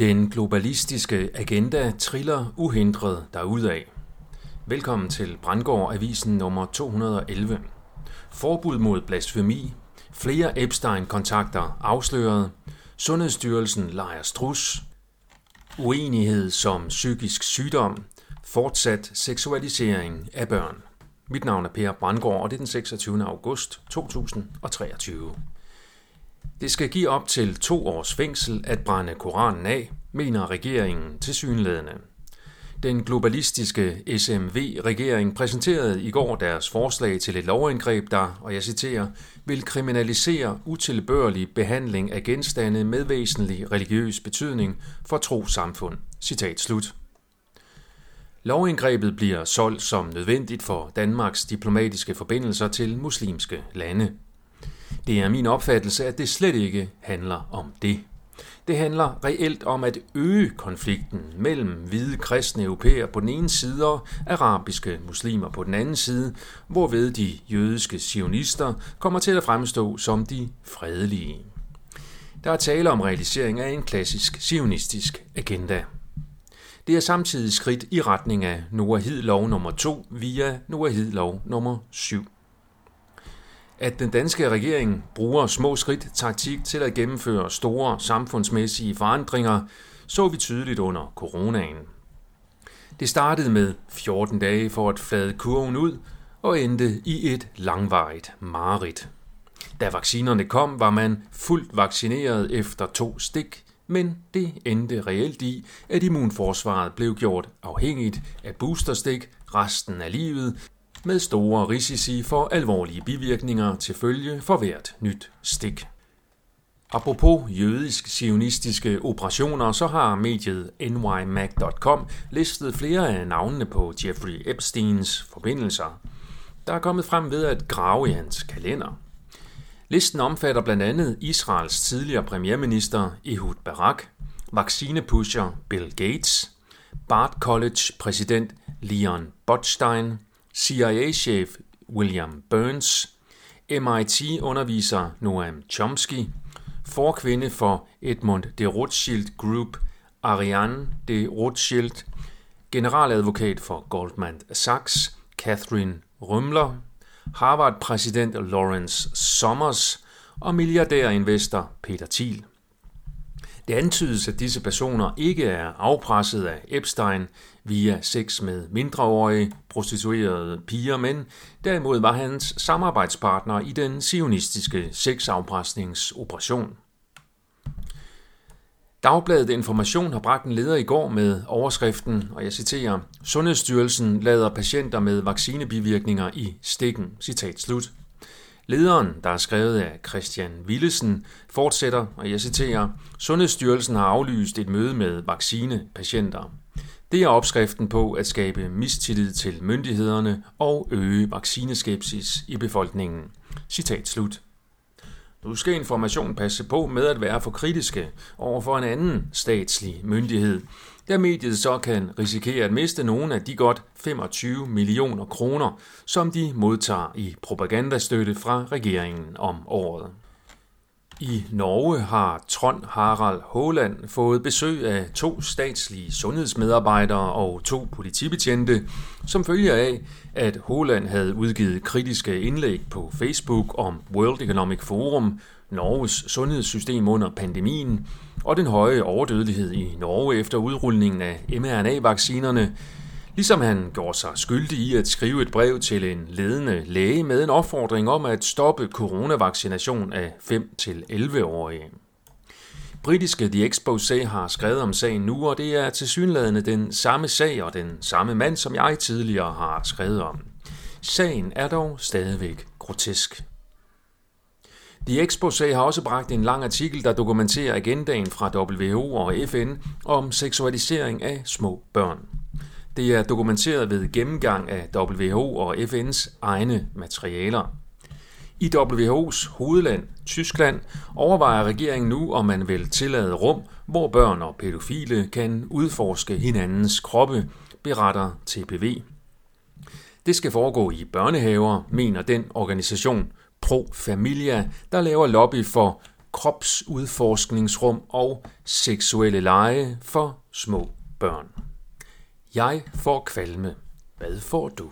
Den globalistiske agenda triller uhindret derudad. Velkommen til Brandgård Avisen nummer 211. Forbud mod blasfemi. Flere Epstein-kontakter afsløret. Sundhedsstyrelsen leger strus. Uenighed som psykisk sygdom. Fortsat seksualisering af børn. Mit navn er Per Brandgård, og det er den 26. august 2023. Det skal give op til to års fængsel at brænde Koranen af, mener regeringen til synlædende. Den globalistiske SMV-regering præsenterede i går deres forslag til et lovindgreb, der, og jeg citerer, vil kriminalisere utilbørlig behandling af genstande med væsentlig religiøs betydning for tro samfund. Citat slut. Lovindgrebet bliver solgt som nødvendigt for Danmarks diplomatiske forbindelser til muslimske lande. Det er min opfattelse, at det slet ikke handler om det. Det handler reelt om at øge konflikten mellem hvide kristne europæer på den ene side og arabiske muslimer på den anden side, hvorved de jødiske sionister kommer til at fremstå som de fredelige. Der er tale om realisering af en klassisk sionistisk agenda. Det er samtidig skridt i retning af Noahid-lov nummer 2 via Noahid-lov nummer 7 at den danske regering bruger små skridt taktik til at gennemføre store samfundsmæssige forandringer, så vi tydeligt under coronaen. Det startede med 14 dage for at flade kurven ud og endte i et langvarigt mareridt. Da vaccinerne kom, var man fuldt vaccineret efter to stik, men det endte reelt i, at immunforsvaret blev gjort afhængigt af boosterstik resten af livet, med store risici for alvorlige bivirkninger til følge for hvert nyt stik. Apropos jødisk-sionistiske operationer, så har mediet nymag.com listet flere af navnene på Jeffrey Epsteins forbindelser. Der er kommet frem ved at grave i hans kalender. Listen omfatter blandt andet Israels tidligere premierminister Ehud Barak, vaccinepusher Bill Gates, Bard College præsident Leon Botstein, CIA-chef William Burns, MIT-underviser Noam Chomsky, forkvinde for Edmund de Rothschild Group, Ariane de Rothschild, generaladvokat for Goldman Sachs, Catherine Rømler, Harvard-præsident Lawrence Summers og milliardærinvestor Peter Thiel. Det antydes, at disse personer ikke er afpresset af Epstein via sex med mindreårige prostituerede piger, men derimod var hans samarbejdspartner i den sionistiske sexafpresningsoperation. Dagbladet Information har bragt en leder i går med overskriften, og jeg citerer, Sundhedsstyrelsen lader patienter med vaccinebivirkninger i stikken. Citat slut. Lederen, der er skrevet af Christian Willesen, fortsætter, og jeg citerer, Sundhedsstyrelsen har aflyst et møde med vaccinepatienter. Det er opskriften på at skabe mistillid til myndighederne og øge vaccineskepsis i befolkningen. Citat slut. Nu skal information passe på med at være for kritiske over for en anden statslig myndighed, da mediet så kan risikere at miste nogle af de godt 25 millioner kroner, som de modtager i propagandastøtte fra regeringen om året. I Norge har Trond Harald Håland fået besøg af to statslige sundhedsmedarbejdere og to politibetjente, som følger af, at Håland havde udgivet kritiske indlæg på Facebook om World Economic Forum, Norges sundhedssystem under pandemien, og den høje overdødelighed i Norge efter udrulningen af mRNA-vaccinerne, Ligesom han gjorde sig skyldig i at skrive et brev til en ledende læge med en opfordring om at stoppe coronavaccination af 5-11-årige. Britiske The Expose har skrevet om sagen nu, og det er tilsyneladende den samme sag og den samme mand, som jeg tidligere har skrevet om. Sagen er dog stadigvæk grotesk. The Expose har også bragt en lang artikel, der dokumenterer agendaen fra WHO og FN om seksualisering af små børn. Det er dokumenteret ved gennemgang af WHO og FN's egne materialer. I WHO's hovedland, Tyskland, overvejer regeringen nu, om man vil tillade rum, hvor børn og pædofile kan udforske hinandens kroppe, beretter TPV. Det skal foregå i børnehaver, mener den organisation Pro Familia, der laver lobby for kropsudforskningsrum og seksuelle lege for små børn. Jeg får kvalme. Hvad får du?